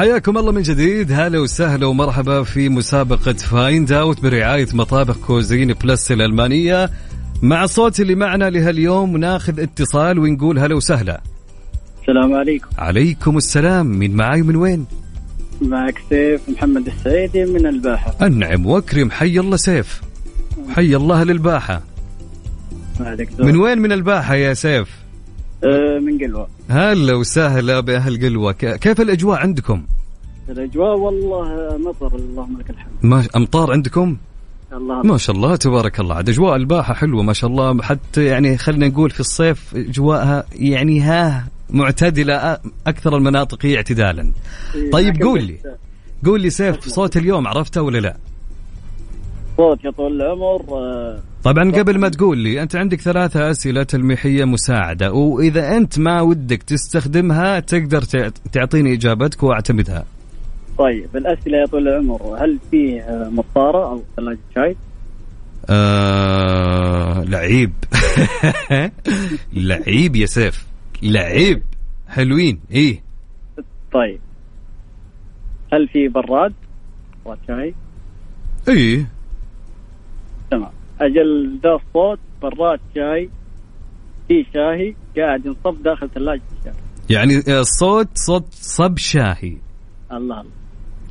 حياكم الله من جديد. هلا وسهلا ومرحبا في مسابقة Find Out برعاية مطابخ Cuisine Plus الألمانية. مع الصوت اللي معنا لهاليوم ناخذ اتصال ونقول هلا وسهلا. السلام عليكم. عليكم السلام. من معاي من وين؟ معك سيف محمد السعيدي من الباحة. أنعم وأكرم حي الله سيف. حي الله للباحة. من وين من الباحة يا سيف؟ آه من قلوة. هلا وسهلا بأهل قلوة. كيف الأجواء عندكم؟ الأجواء والله مطر اللهم لك الحمد. ما أمطار عندكم؟ الله. ما شاء الله تبارك الله. عاد أجواء الباحة حلوة ما شاء الله. حتى يعني خلينا نقول في الصيف أجواءها يعني ها معتدلة أ- أكثر المناطق هي اعتدالا. طيب لكن قول لي. قول لي سيف صوت اليوم عرفته ولا لا؟ صوت يا طول العمر. طبعا قبل ما تقول لي أنت عندك ثلاثة أسئلة تلميحية مساعدة وإذا أنت ما ودك تستخدمها تقدر تعط- تعطيني إجابتك وأعتمدها. طيب الأسئلة يا طول العمر هل فيه آه، مطارة أو ثلاجة شاي؟ آه... لعيب. <laughs> لعيب يا سيف. لعيب. حلوين. إيه. طيب. هل في براد؟ براد شاي؟ إيه. أجل ذا الصوت براد شاي في شاهي قاعد ينصب داخل ثلاجة الشاي. يعني آه، الصوت صوت صب شاهي. الله الله.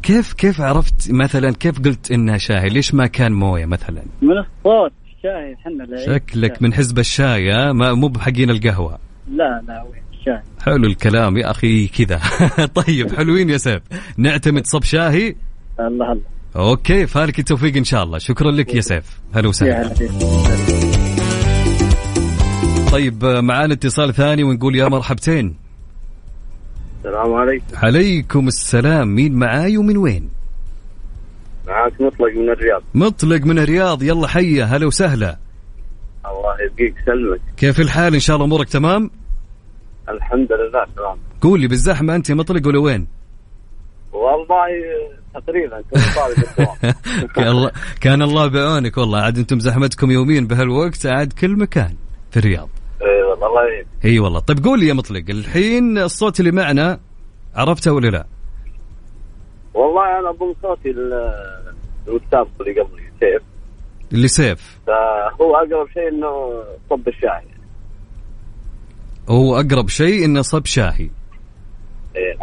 كيف كيف عرفت مثلا كيف قلت انها شاهي؟ ليش ما كان موية مثلا؟ من الصوت الشاي إحنا شكلك من حزب الشاي ها؟ ما مو بحقين القهوة. لا لا وين الشاي حلو الكلام يا أخي كذا. <laughs> طيب حلوين يا سيف. نعتمد صب شاهي؟ الله الله. okay فالك التوفيق إن شاء الله. شكرا لك يا سيف. هلا يا وسهلا. هلا فيك. طيب معانا اتصال ثاني ونقول يا مرحبتين. السلام عليكم. عليكم السلام. مين معاي ومن وين؟ معاك مطلق من الرياض. مطلق من الرياض. يلا حيا. هلا وسهلا. الله يبقيك سلمك. كيف الحال؟ إن شاء الله أمورك تمام؟ الحمد لله تمام. قول لي بالزحمة أنت مطلق ولا وين؟ والله تقريبا كنت <laughs> طالب الدوام كان الله- كان الله بعونك والله. عاد أنتم زحمتكم يوميا بهالوقت عاد كل مكان في الرياض. إيه والله الله يعين. إي والله. طيب قول لي يا مطلق الحين الصوت اللي معنا عرفته ولا لا؟ والله أنا اضم صوتي ال- المتسابق اللي قبلي سيف. اللي سيف. فهو أقرب شيء إنه صب الشاي هو أقرب شيء إنه صب شاهي.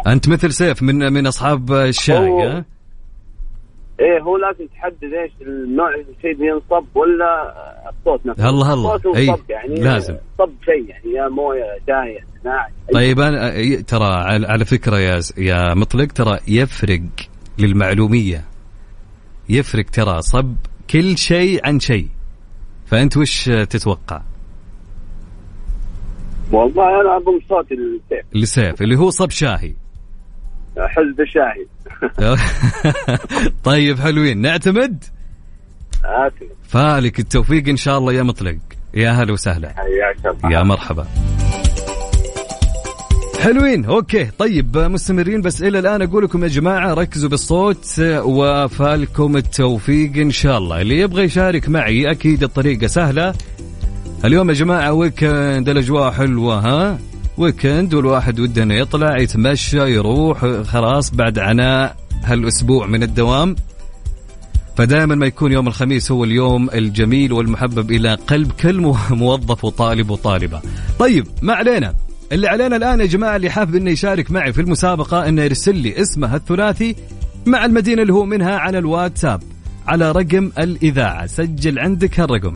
أنت مثل سيف من من أصحاب الشاي ها إيه هو لازم تحدد إيش النوع الشيء اللي ينصب ولا الصوت نفسه هلا هلا. الصوت ينصب يعني لازم. صب شيء يعني يا موية شاي أي طيب أنا ترى على على فكرة يا يا مطلق ترى يفرق للمعلومية يفرق ترى صب كل شيء عن شيء فأنت وش تتوقع؟ والله أنا اضم صوتي السيف. لسيف اللي هو صب شاهي. حزب الشاهي <laughs> طيب حلوين. نعتمد؟ آتي فالك التوفيق إن شاء الله يا مطلق. يا هلا وسهلا. يا مرحبا. حلوين okay. طيب مستمرين بس إلى الآن أقول لكم يا جماعة ركزوا بالصوت وفالكم التوفيق إن شاء الله. اللي يبغى يشارك معي أكيد الطريقة سهلة. اليوم يا جماعة weekend الأجواء حلوة ها؟ weekend والواحد وده إنه يطلع يتمشى يروح خلاص بعد عناء هالأسبوع من الدوام. فدائما ما يكون يوم الخميس هو اليوم الجميل والمحبب إلى قلب كل مو- موظف وطالب وطالبة. طيب ما علينا؟ اللي علينا الآن يا جماعة اللي حابب إنه يشارك معي في المسابقة إنه يرسل لي اسمه الثلاثي مع المدينة اللي هو منها على الواتساب على رقم الإذاعة. سجل عندك هالرقم.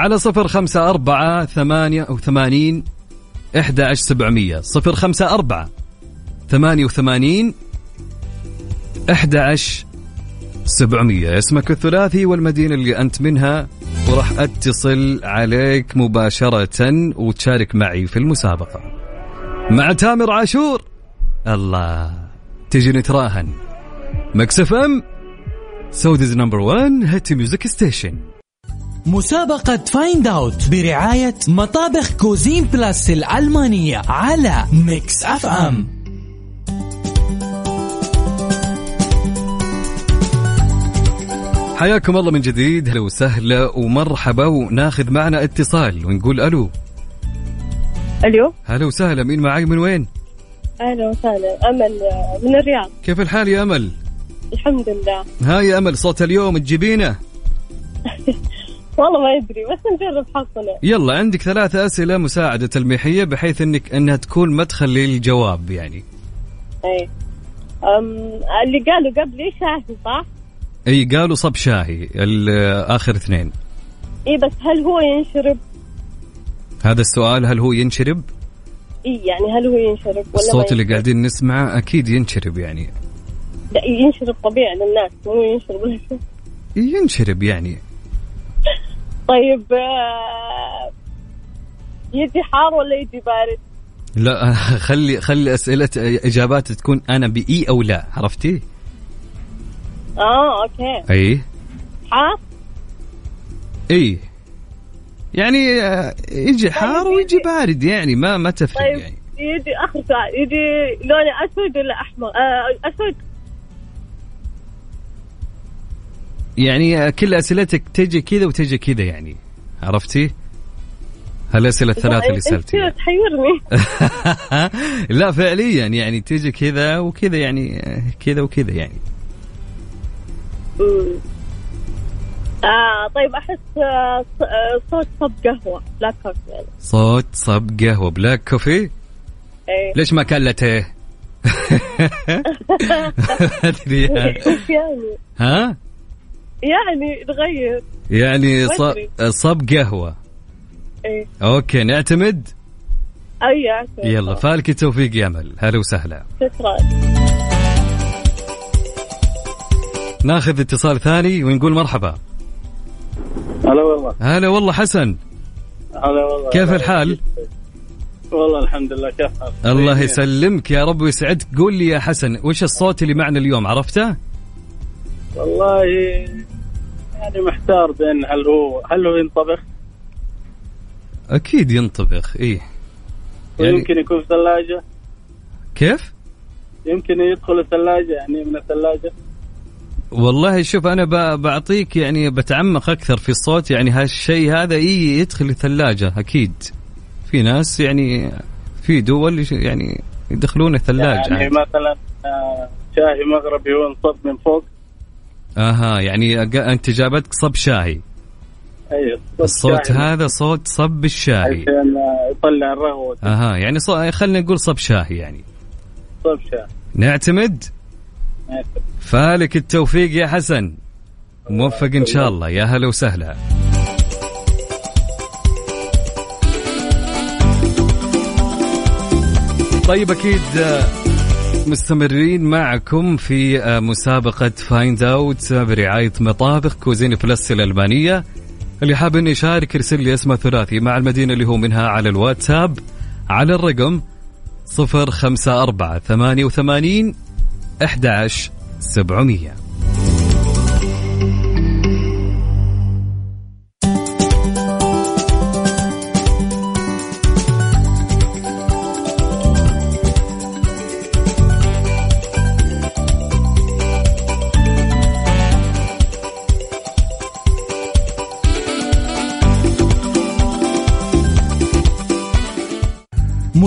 على صفر خمسة أربعة ثمانية أو ثمانين إحدى عشر سبعمية. صفر خمسة أربعة ثمانية وثمانين أحد عشر سبعمية. اسمك الثلاثي والمدينة اللي أنت منها. وراح أتصل عليك مباشرة وتشارك معي في المسابقة. مع تامر عاشور. الله. تجي نتراهن. Mix FM. Saudi's number 1 hit music station مسابقة Find Out برعاية مطابخ Cuisine Plus الألمانية على Mix FM حياكم الله من جديد هلا وسهلا ومرحبا وناخذ معنا اتصال ونقول ألو ألو هلا وسهلا مين معاي من وين؟ أهلا وسهلا أمل آه، من الرياض كيف الحال يا أمل؟ الحمد لله ها يا أمل صوت اليوم تجيبينه؟ <laughs> والله ما ادري بس نجرب حظنا يلا عندك ثلاثة أسئلة مساعدة تلميحية بحيث إنك إنها تكون مدخل للجواب يعني. اي أم اللي قالوا قبلي شاهي صح؟ إي قالوا صب شاهي ال- آخر اثنين. اي بس هل هو ينشرب؟ هذا السؤال هل هو ينشرب؟ إي يعني هل هو ينشرب ولا الصوت اللي؟ قاعدين نسمعه أكيد ينشرب يعني. لا ينشرب طبيعي للناس مو ينشرب. <laughs> ينشرب يعني. طيب آه، يجي حار ولا يجي بارد؟ لا <laughs> خلي خلي أسئلة إجابات تكون أنا بإي أو لا عرفتي؟ آه okay أي حار إي يعني آه، يجي حار ويجي بارد يعني ما ما تفرق طيب يعني يجي اخر سؤال يجي لونه أسود ولا أحمر؟ آه أسود يعني آه، كل أسئلتك تجي كذا وتجي كذا يعني عرفتي؟ هالاسئله الثلاثة اللي سألتيها تحيرني <laughs> لا فعليا يعني تجي كذا وكذا يعني آه، كذا وكذا يعني مم. آه طيب أحس آه صوت صب قهوة لا coffee يعني صوت صب قهوة black coffee إيه ليش ما كان لاتيه؟ <laughs> <laughs> أدري يعني. يعني؟ ها؟ يعني نغير. يعني. صب قهوة. إيه. أوكي نعتمد؟ أي يلا فالك التوفيق يا أمل. هلا وسهلا. شكرا. ناخذ اتصال ثاني ونقول مرحبا. هلا والله. هلا والله حسن. هلا والله. كيف الحال؟ والله الحمد لله كيف حالك؟ الله يسلمك يا رب ويسعدك. قول لي يا حسن وش الصوت اللي معنا اليوم؟ عرفته؟ والله يعني محتار بين هل هو هل هو ينطبخ؟ أكيد ينطبخ إيه. يعني ويمكن يكون في ثلاجة. كيف؟ يمكن يدخل الثلاجة يعني من الثلاجة. والله شوف أنا بعطيك يعني بتعمق أكثر في الصوت يعني هالشيء هذا إي يدخل الثلاجة أكيد. في ناس يعني في دول يعني يدخلون الثلاجة يعني عادي. مثلا آه، شاهي مغربي هو انصب من فوق. آها يعني أنت جابتك صب شاهي. أيوه الصوت شاهي. هذا صوت صب الشاهي. عشان يطلع الرهوة. آها يعني صو... خلينا نقول صب شاهي يعني. صب شاهي. نعتمد؟ فالك التوفيق يا حسن. موفق إن شاء الله. يا هلا وسهلا. طيب أكيد آه، مستمرين معكم في آه، مسابقة Find Out برعاية مطابخ Cuisine Plus الألمانية. اللي حاب إنه يشارك يرسل لي اسمه ثلاثي مع المدينة اللي هو منها على الواتساب على الرقم 054 88 11 700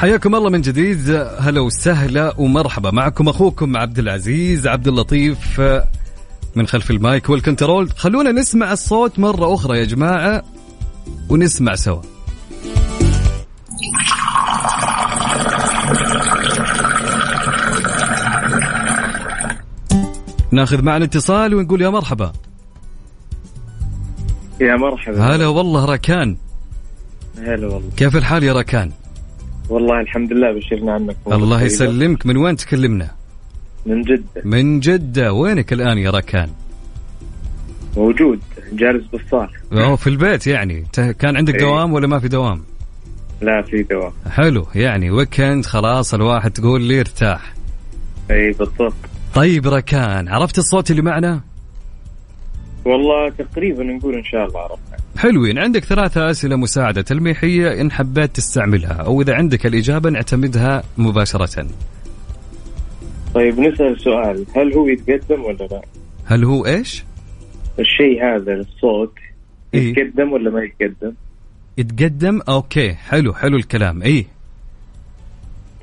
حياكم الله من جديد. هلا وسهلا ومرحبا. معكم أخوكم عبد العزيز عبد اللطيف من خلف المايك والكنترول. خلونا نسمع الصوت مرة أخرى يا جماعة ونسمع سوا. ناخذ معنا اتصال ونقول يا مرحبا. يا مرحبا. هلا والله ركان هلا والله. كيف الحال يا ركان والله الحمد لله بشرنا عنك. الله يسلمك. من وين تكلمنا؟ من جدة. من جدة. وينك الآن يا ركان؟ موجود جالس بالصالة أوه في البيت يعني. كان عندك إيه. دوام ولا ما في دوام؟ لا في دوام. حلو يعني ويكند خلاص الواحد تقول لي ارتاح. اي بالضبط. طيب ركان عرفت الصوت اللي معنا؟ والله تقريبا نقول إن شاء الله عرفنا حلوين. عندك ثلاثة أسئلة مساعدة تلميحية إن حبيت تستعملها أو إذا عندك الإجابة نعتمدها مباشرة. طيب نسأل سؤال. هل هو يتقدم ولا لا؟ هل هو إيش؟ الشيء هذا الصوت إيه؟ يتقدم ولا ما يتقدم؟ يتقدم؟ أوكي. حلو حلو الكلام. إيه.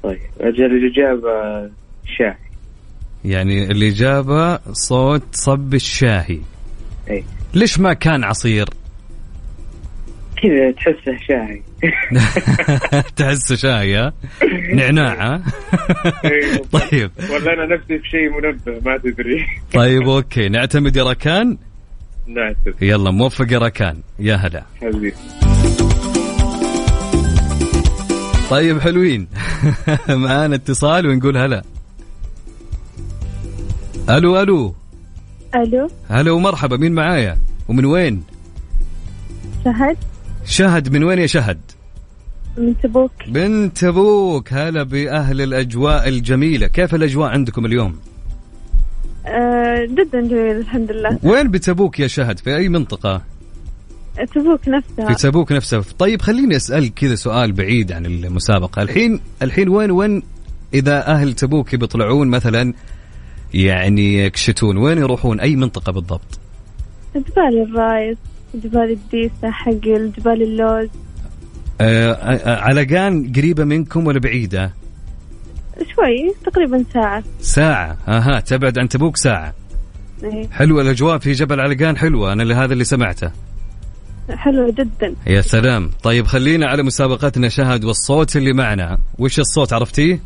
طيب أجل الإجابة شاهي. يعني الإجابة صوت صب الشاهي. اي ليش ما كان عصير؟ كذا تحسه شاهي <laughs> تحسه شاي ها؟ نعناع ها؟ إيه، <laughs> طيب. ولا أنا نفسي في شيء منبه ما تدري. طيب أوكي. نعتمد يا ركان نعتب يلا موفق يا ركان يا هلا. حبيبي. طيب حلوين. <laughs> معانا اتصال ونقول هلا. ألو ألو. ألو. هلا ومرحبا مين معايا؟ ومن وين؟ شهد. شهد من وين يا شهد؟ من تبوك. بنت أبوك هلا بأهل الأجواء الجميلة. كيف الأجواء عندكم اليوم؟ آه جدا جميل الحمد لله. وين بتبوك يا شهد؟ في أي منطقة؟ تبوك نفسها. في تبوك نفسها. طيب خليني اسالك كذا سؤال بعيد عن المسابقة. الحين الحين وين وين إذا أهل تبوك بيطلعون مثلا يعني يكشتون. وين يروحون؟ أي منطقة بالضبط؟ جبال الرايس جبال الديسة حقل جبال اللوز. آه آه، علقان قريبة منكم ولا بعيدة؟ شوي تقريبا ساعة. ساعة. أها تبعد عن تبوك ساعة. إيه. حلوة الأجواء في جبل علقان حلوة. أنا اللي هذا اللي سمعته. حلوة جدا. يا سلام. طيب خلينا على مسابقتنا شهد والصوت اللي معنا. وش الصوت؟ عرفتيه؟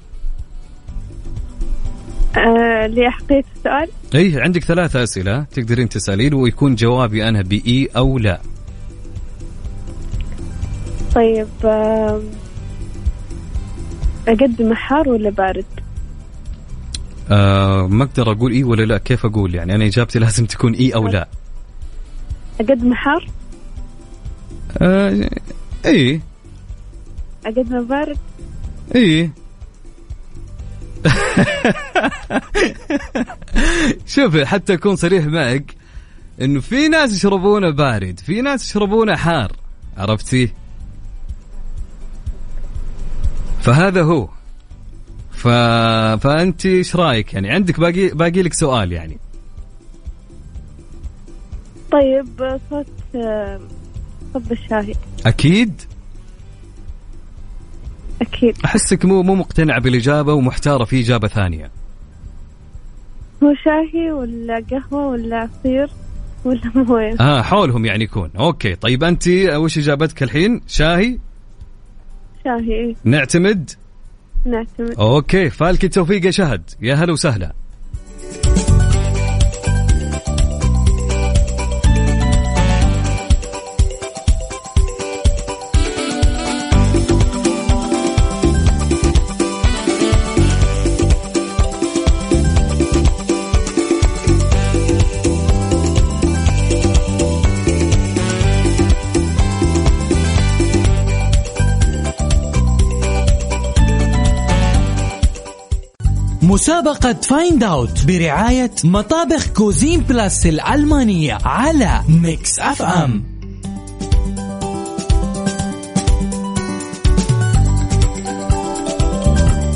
آه لأحقية السؤال اي عندك ثلاثة أسئلة تقدرين تسألين ويكون جوابي أنا بإي أو لا طيب آه أقدم حار ولا بارد؟ آه ما أقدر أقول إي ولا لا كيف أقول يعني أنا إجابتي لازم تكون إي أو لا أقدم حار؟ آه إي أقدم بارد؟ إي <laughs> شوف حتى أكون صريح معك إنه في ناس يشربونه بارد في ناس يشربونه حار عرفتي؟ فهذا هو. ف... فأنت إيش رأيك؟ يعني عندك باقي باقي لك سؤال يعني. طيب صوت صب الشاهي. أكيد؟ أكيد. أحسك مو مو مقتنعة بالإجابة ومحتارة في إجابة ثانية. هو شاهي ولا قهوة ولا عصير ولا موية؟ آه حولهم يعني يكون. أوكي طيب أنت وش إجابتك الحين؟ شاهي؟ شاهي. نعتمد؟ نعتمد. أوكي فالك التوفيق يا شهد. يا هلا وسهلا. مسابقة Find Out برعاية مطابخ Cuisine Plus الألمانية على Mix FM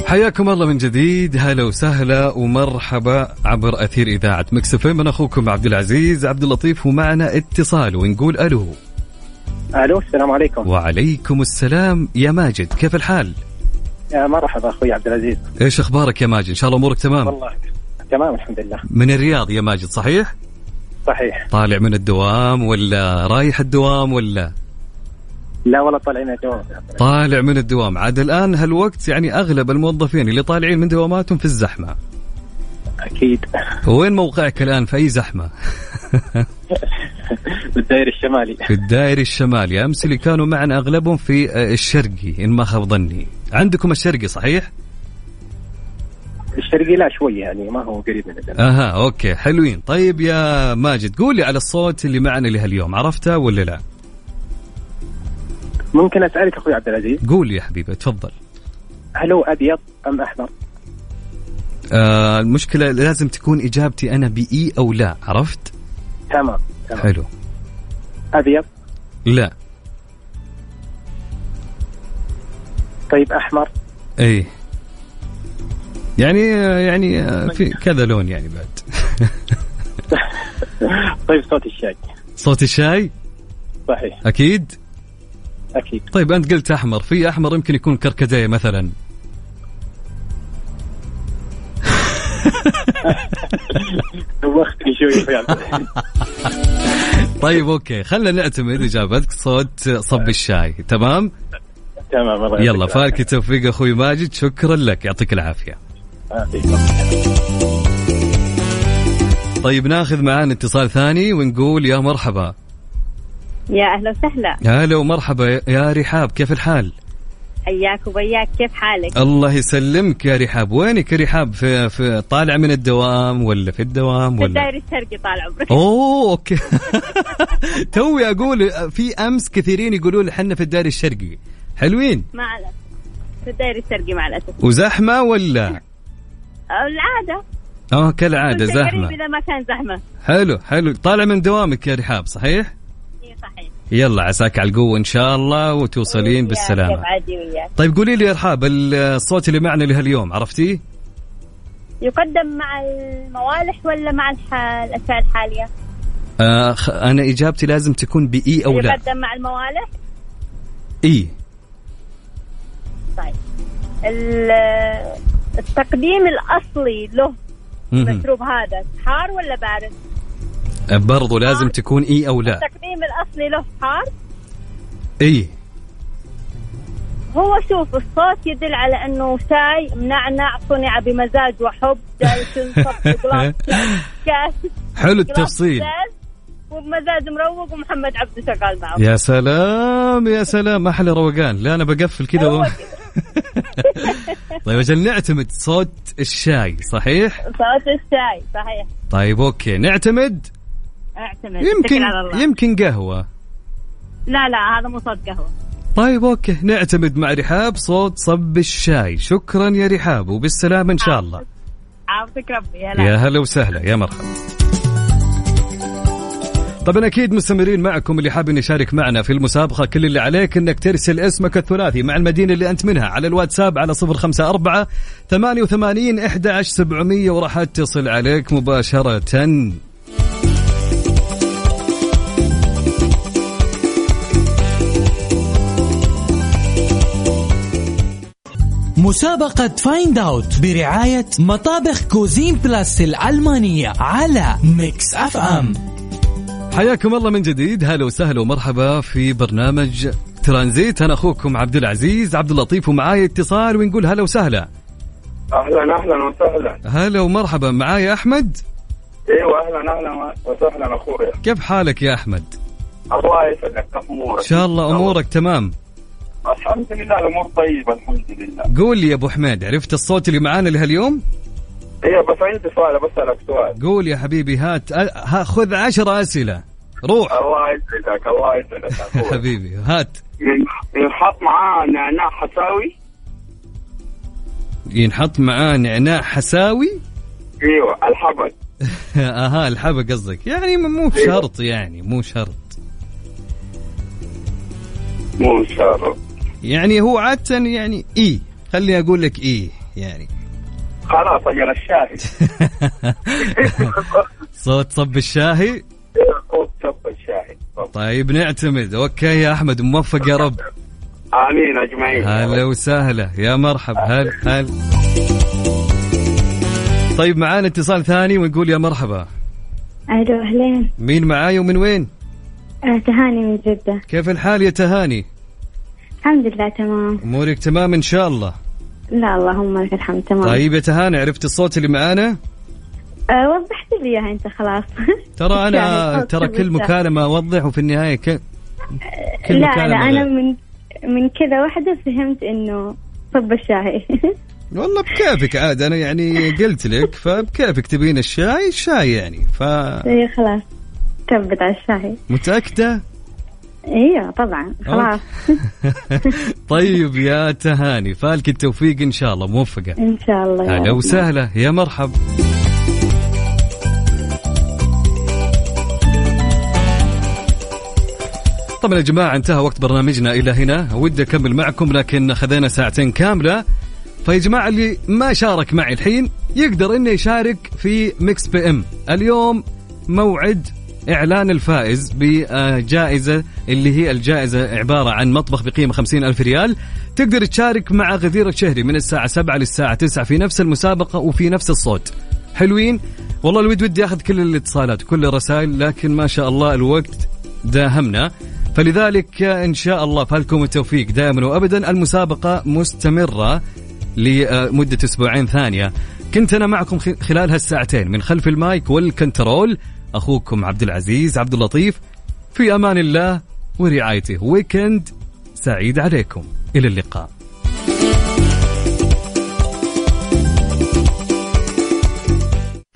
حياكم الله من جديد هلا وسهلا ومرحبا عبر أثير إذاعة Mix FM. أنا أخوكم عبد العزيز عبد اللطيف ومعنا اتصال ونقول ألو ألو السلام عليكم وعليكم السلام يا ماجد كيف الحال؟ يا مرحبا أخوي عبد العزيز. إيش أخبارك يا ماجد؟ إن شاء الله أمورك تمام. والله تمام الحمد لله. من الرياض يا ماجد صحيح؟ صحيح. طالع من الدوام ولا رايح الدوام ولا؟ لا والله طالعين الدوام. طالع من الدوام. عاد الآن هالوقت يعني أغلب الموظفين اللي طالعين من دواماتهم في الزحمة. أكيد. وين موقعك الآن في أي زحمة؟ <laughs> بالدائري الشمالي. في الدائري الشمالي. أمس اللي كانوا معنا أغلبهم في الشرقي إن ما خاب ظني. عندكم الشرقي صحيح؟ الشرقي لا شوي يعني ما هو قريب من الجنة. أها أوكي حلوين طيب يا ماجد قول لي على الصوت اللي معنا لهاليوم عرفته ولا لا؟ ممكن أسألك أخوي عبد العزيز قول يا حبيبي تفضل هل هو أبيض أم أحمر؟ آه المشكلة لازم تكون إجابتي أنا بإي أو لا عرفت؟ تمام تمام حلو أبيض لا طيب أحمر. إي. يعني يعني في كذا لون يعني بعد. <laughs> طيب صوت الشاي. صوت الشاي؟ صحيح. أكيد؟ أكيد. طيب أنت قلت أحمر في أحمر يمكن يكون كركديه مثلا. <laughs> دوختني شوي <laughs> طيب أوكي. خلينا نعتمد إجابتك صوت صب الشاي تمام؟ تمام الله يلا فالك التوفيق أخوي ماجد شكرا لك يعطيك العافية. العافية. طيب ناخذ معانا اتصال ثاني ونقول يا مرحبا. يا أهلا وسهلا. هلا ومرحبا يا رحاب كيف الحال؟ حياك وبياك كيف حالك؟ الله يسلمك يا رحاب. وينك يا رحاب؟ في, في طالع من الدوام ولا في الدوام في ولا؟ الدائري الشرقي طال عمرك. أوه أوكي. <laughs> توي أقول في أمس كثيرين يقولون إحنا في الدائري الشرقي حلوين. مع الأسف. في الدائري الشرقي مع الأسف. وزحمة ولا؟ العادة. آه قريب زحمة. إذا ما كان زحمة. حلو حلو. طالع من دوامك يا رحاب صحيح؟ إيه صحيح. يلا عساك على القوة إن شاء الله وتوصلين وياك طيب قولي لي يا رحاب الصوت اللي معنا لهاليوم عرفتيه يقدم مع الموالح ولا مع. الأشياء الحالية؟ آه أنا إجابتي لازم تكون بإي أو لا. يقدم مع الموالح؟ إي. طيب ال... التقديم الأصلي له. المشروب هذا حار ولا بارد؟ برضو لازم تكون إي أو لا. التقديم الأصلي له حار؟ إي. هو شوف الصوت يدل على أنه شاي منعنع صنع بمزاج وحب جالس ينصب <laughs> كاس. حلو التفصيل. وبمزاج مروق ومحمد عبده شغال معه. يا سلام يا سلام. أحلى روقان. لا أنا بقفل كذا و... طيب عشان نعتمد صوت الشاي صحيح؟ صوت الشاي صحيح. طيب أوكي. نعتمد؟ اعتمد. يمكن الله. يمكن قهوة. لا لا هذا مو صوت قهوة. طيب أوكي. نعتمد مع رحاب صوت صب الشاي. شكرا يا رحاب وبالسلامة إن شاء الله. عافيك ربي. يا هلا وسهلا. يا مرحبا. طبعا أكيد مستمرين معكم اللي حاب يشارك معنا في المسابقة. كل اللي عليك إنك ترسل اسمك الثلاثي مع المدينة اللي أنت منها على الواتساب على 054 88 11700 وراح أتصل عليك مباشرة. مسابقة Find Out برعاية مطابخ Cuisine Plus الألمانية على Mix FM حياكم الله من جديد. هلا وسهلا ومرحبا في برنامج ترانزيت. أنا أخوكم عبد العزيز عبد اللطيف ومعاي اتصال ونقول هلا وسهلا. أهلا أهلا وسهلا. هلا ومرحبا. معاي أحمد؟ إيوه أهلا أهلا وسهلا أخويا. كيف حالك يا أحمد؟ الله يسعدك أمورك؟ إن شاء الله أمورك تمام. الحمد لله الأمور طيبة الحمد لله. قول لي يا أبو حميد عرفت الصوت اللي معانا لهاليوم؟ أيوه بس عندي سؤال بسألك سؤال. قول يا حبيبي هات ها خذ عشر أسئلة. روح. الله يسعدك الله يسعدك. <laughs> حبيبي هات. ينحط معاه نعناع حساوي؟ ينحط معاه نعناع حساوي؟ إيوه الحبل. <laughs> أها الحبة قصدك. يعني مو شرط يعني مو شرط. مو شرط. يعني هو عادة يعني إي. خليني أقول لك إي يعني. خلاص أجل الشاهد <laughs> صوت صب الشاهي؟ صوت صب الشاهي طيب نعتمد. okay يا أحمد موفق يا رب. آمين أجمعين. هلا وسهلا. يا مرحب هل هل طيب معانا اتصال ثاني ونقول يا مرحبا. ألو اهلين مين معاي ومن وين؟ آه، تهاني من جدة. كيف الحال يا تهاني؟ الحمد لله تمام. أمورك تمام إن شاء الله. لا اللهم لك الحمد تمام. طيب يا تهاني عرفت الصوت اللي معانا؟ آه وضحت لي إياها أنت خلاص. <laughs> ترى أنا يعني ترى كل. مكالمة أوضح وفي النهاية ك... كل لا مكالمة لا أنا غير. من من كذا واحدة فهمت إنه صب الشاي. <laughs> والله بكيفك عاد أنا يعني قلت لك فبكيفك تبين الشاي الشاي يعني ف اي خلاص. ثبت على الشاي. متأكدة؟ أيوه طبعا خلاص. <laughs> طيب يا تهاني فالك التوفيق إن شاء الله موفقة. إن شاء الله يا هلا رب. وسهلا يا مرحب. طبعا يا جماعة انتهى وقت برنامجنا إلى هنا. ودي أكمل معكم لكن خذينا ساعتين كاملة. فيا جماعة اللي ما شارك معي الحين يقدر إنه يشارك في Mix PM. اليوم موعد إعلان الفائز بجائزة اللي هي الجائزة عبارة عن مطبخ بقيمة خمسين ألف ريال. تقدر تشارك مع غدير الشهري من الساعة 7 للساعة 9 في نفس المسابقة وفي نفس الصوت. حلوين؟ والله الود ودي أخذ كل الاتصالات كل الرسائل لكن ما شاء الله الوقت داهمنا. فلذلك إن شاء الله فلكم التوفيق دائما وأبدا. المسابقة مستمرة لمدة أسبوعين ثانية. كنت أنا معكم خلال هالساعتين من خلف المايك وال control. أخوكم عبد العزيز عبد اللطيف في أمان الله ورعايته. weekend سعيد عليكم. إلى اللقاء.